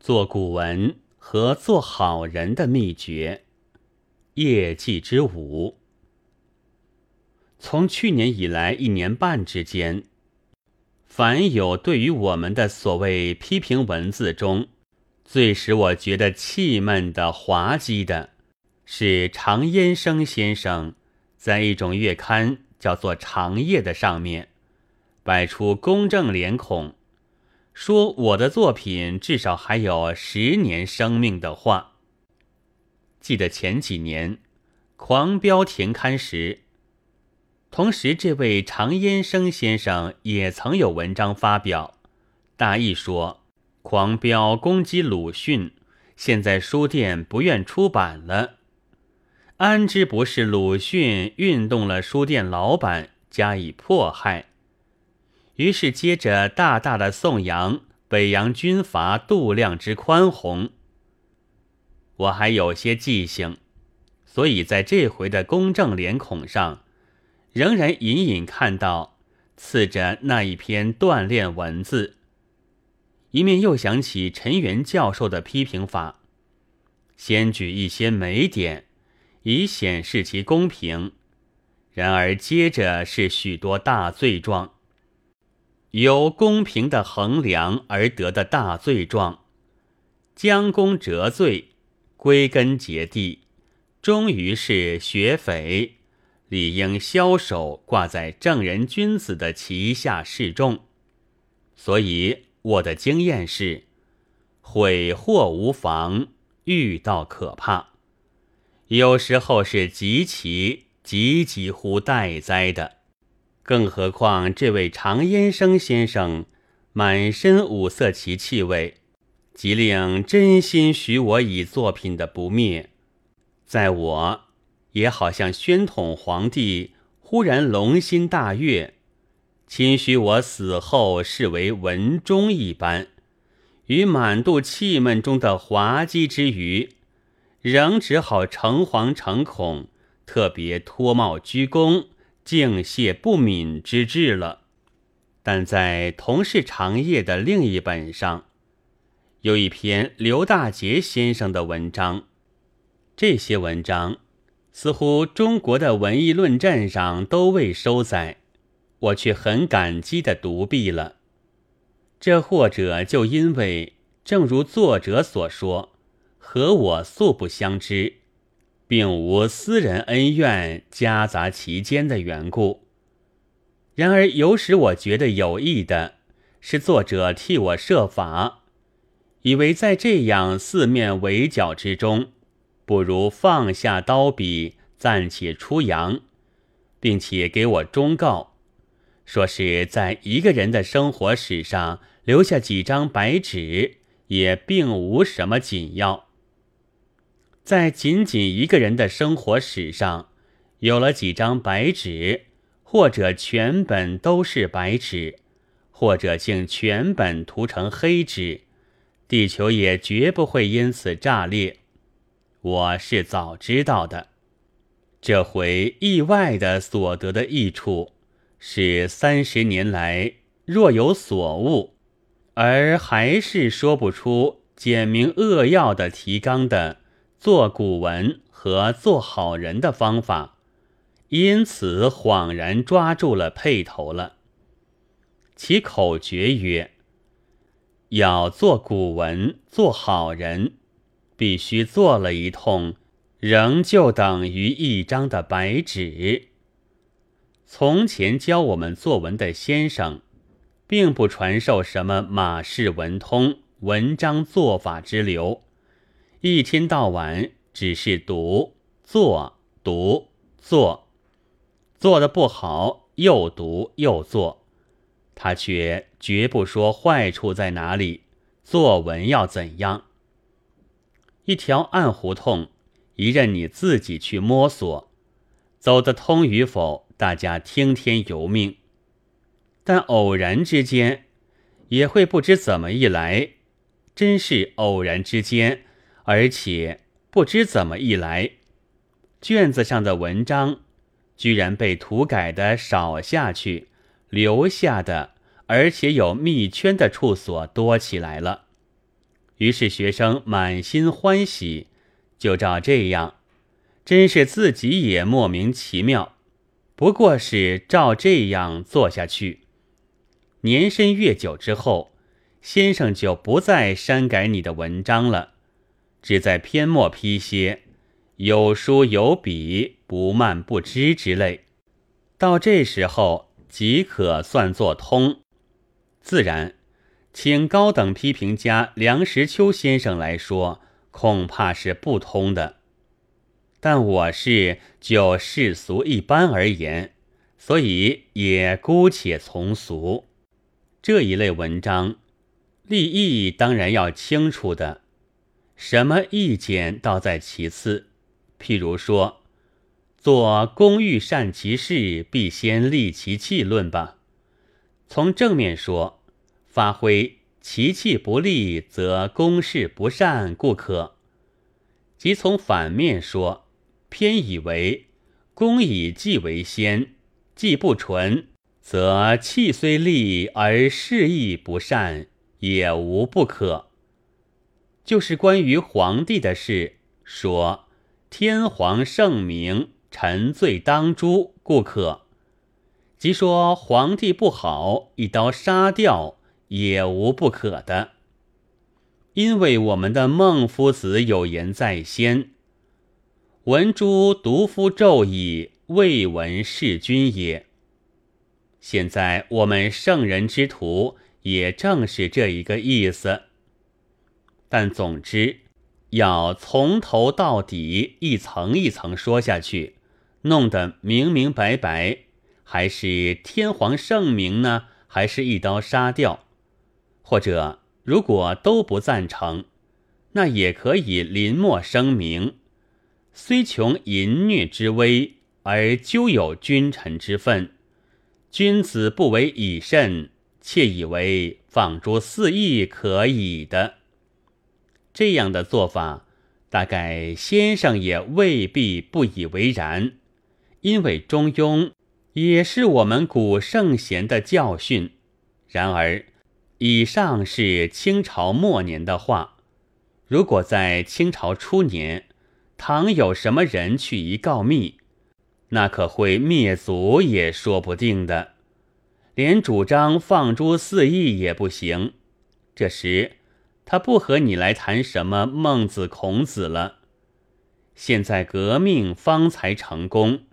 做古文和做好人的秘诀。业绩之五。从去年以来一年半之间，凡有对于我们的所谓批评文字中，最使我觉得气闷的、滑稽的，是常烟生先生在一种月刊叫做《长夜》的上面，摆出公正脸孔，说我的作品至少还有十年生命的话。记得前几年《狂飙》停刊时，同时这位常烟生先生也曾有文章发表，大意说。狂飙攻击鲁迅，现在书店不愿出版了，安知不是鲁迅运动了书店老板加以迫害？于是接着大大的颂扬北洋军阀度量之宽宏。我还有些记性，所以在这回的公正脸孔上，仍然隐隐看到刺着那一篇锻炼文字。一面又想起陈元教授的批评法，先举一些美点，以显示其公平；然而接着是许多大罪状，由公平的衡量而得的大罪状，将功折罪，归根结底，终于是学匪，理应枭首挂在正人君子的旗下示众，所以。我的经验是，悔祸无妨，遇到可怕，有时候是极其极几乎待哉的。更何况这位常烟生先生满身五色旗气味，即令真心许我以作品的不灭，在我也好像宣统皇帝忽然龙心大悦。亲许我死后视为文忠一般，于满肚气闷中的滑稽之余，仍只好诚惶诚恐，特别脱帽鞠躬，敬谢不敏之志了。但在同是长夜的另一本上，有一篇刘大杰先生的文章，这些文章似乎中国的文艺论战上都未收载。我却很感激的独毕了，这或者就因为，正如作者所说，和我素不相知，并无私人恩怨夹杂其间的缘故。然而有使我觉得有益的，是作者替我设法，以为在这样四面围剿之中，不如放下刀笔，暂且出洋，并且给我忠告。说是在一个人的生活史上留下几张白纸，也并无什么紧要。在仅仅一个人的生活史上，有了几张白纸，或者全本都是白纸，或者竟全本涂成黑纸，地球也绝不会因此炸裂。我是早知道的，这回意外的所得的益处。是三十年来若有所悟，而还是说不出简明扼要的提纲的做古文和做好人的方法，因此恍然抓住了配头了。其口诀曰：要做古文、做好人，必须做了一通，仍旧等于一张的白纸。从前教我们作文的先生，并不传授什么马氏文通、文章做法之流，一天到晚只是读、做、读、做，做的不好又读又做，他却绝不说坏处在哪里，作文要怎样。一条暗胡同，一任你自己去摸索，走得通与否。大家听天由命，但偶然之间也会不知怎么一来，真是偶然之间，而且不知怎么一来，卷子上的文章居然被涂改的少下去，留下的而且有密圈的处所多起来了。于是学生满心欢喜，就照这样，真是自己也莫名其妙。不过是照这样做下去，年深月久之后，先生就不再删改你的文章了，只在篇末批些“有书有笔，不漫不知”之类。到这时候即可算作通。自然，请高等批评家梁实秋先生来说，恐怕是不通的。但我是就世俗一般而言，所以也姑且从俗。这一类文章，立意当然要清楚的，什么意见倒在其次。譬如说，做工欲善其事，必先利其器论吧。从正面说，发挥其器不利，则公事不善，故可；即从反面说。偏以为公以计为先，计不纯，则气虽利而事亦不善，也无不可。就是关于皇帝的事，说天皇圣明，臣罪当诛，故可；即说皇帝不好，一刀杀掉，也无不可的。因为我们的孟夫子有言在先。闻诸独夫纣矣，未闻弑君也。现在我们圣人之徒也正是这一个意思。但总之，要从头到底一层一层说下去，弄得明明白白，还是天皇圣明呢？还是一刀杀掉？或者如果都不赞成，那也可以临末声明。虽穷淫虐之危，而究有君臣之分。君子不为以慎，窃以为放诸肆意可以的。这样的做法，大概先生也未必不以为然，因为中庸也是我们古圣贤的教训。然而，以上是清朝末年的话，如果在清朝初年。倘有什么人去一告密，那可会灭族也说不定的。连主张放诸四夷也不行。这时他不和你来谈什么孟子、孔子了。现在革命方才成功，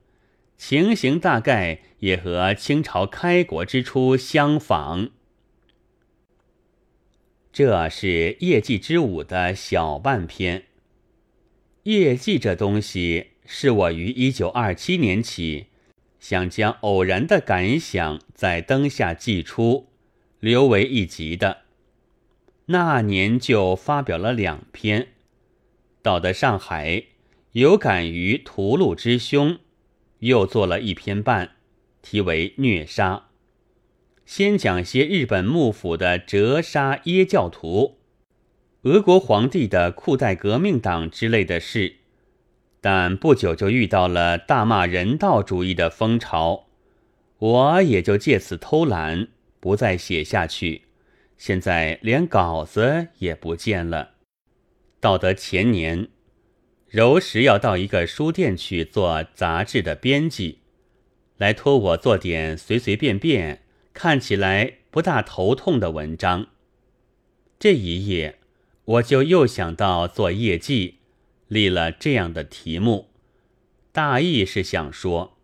情形大概也和清朝开国之初相仿。这是业绩之舞的小半篇。业绩这东西，是我于一九二七年起，想将偶然的感想在灯下寄出，留为一集的。那年就发表了两篇，到得上海，有感于屠戮之凶，又做了一篇半，题为《虐杀》，先讲些日本幕府的折杀耶教徒。俄国皇帝的酷代革命党之类的事，但不久就遇到了大骂人道主义的风潮，我也就借此偷懒，不再写下去。现在连稿子也不见了。到得前年，柔石要到一个书店去做杂志的编辑，来托我做点随随便便、看起来不大头痛的文章。这一夜。我就又想到做业绩，立了这样的题目，大意是想说，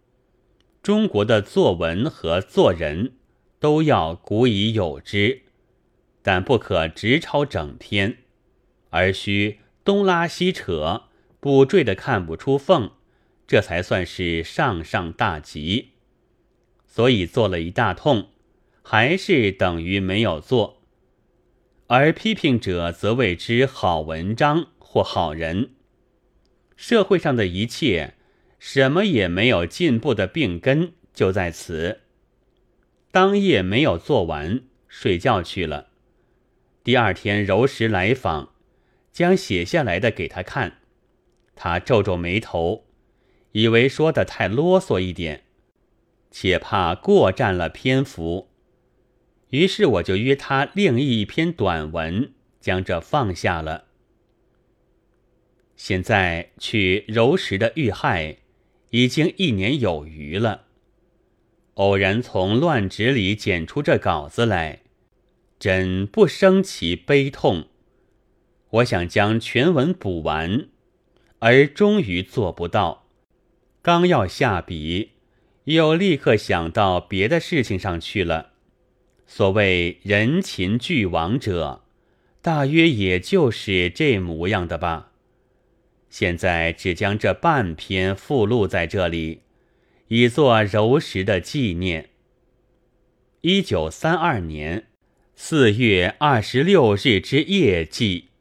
中国的作文和做人都要古已有之，但不可直抄整篇，而需东拉西扯，补缀的看不出缝，这才算是上上大吉。所以做了一大通，还是等于没有做。而批评者则谓之好文章或好人。社会上的一切，什么也没有进步的病根就在此。当夜没有做完，睡觉去了。第二天柔石来访，将写下来的给他看，他皱皱眉头，以为说的太啰嗦一点，且怕过占了篇幅。于是我就约他另译一篇短文，将这放下了。现在去柔石的遇害，已经一年有余了。偶然从乱纸里捡出这稿子来，真不生其悲痛。我想将全文补完，而终于做不到。刚要下笔，又立刻想到别的事情上去了。所谓人禽俱亡者，大约也就是这模样的吧。现在只将这半篇附录在这里。以作柔石的纪念。一九三二年四月二十六日之夜祭。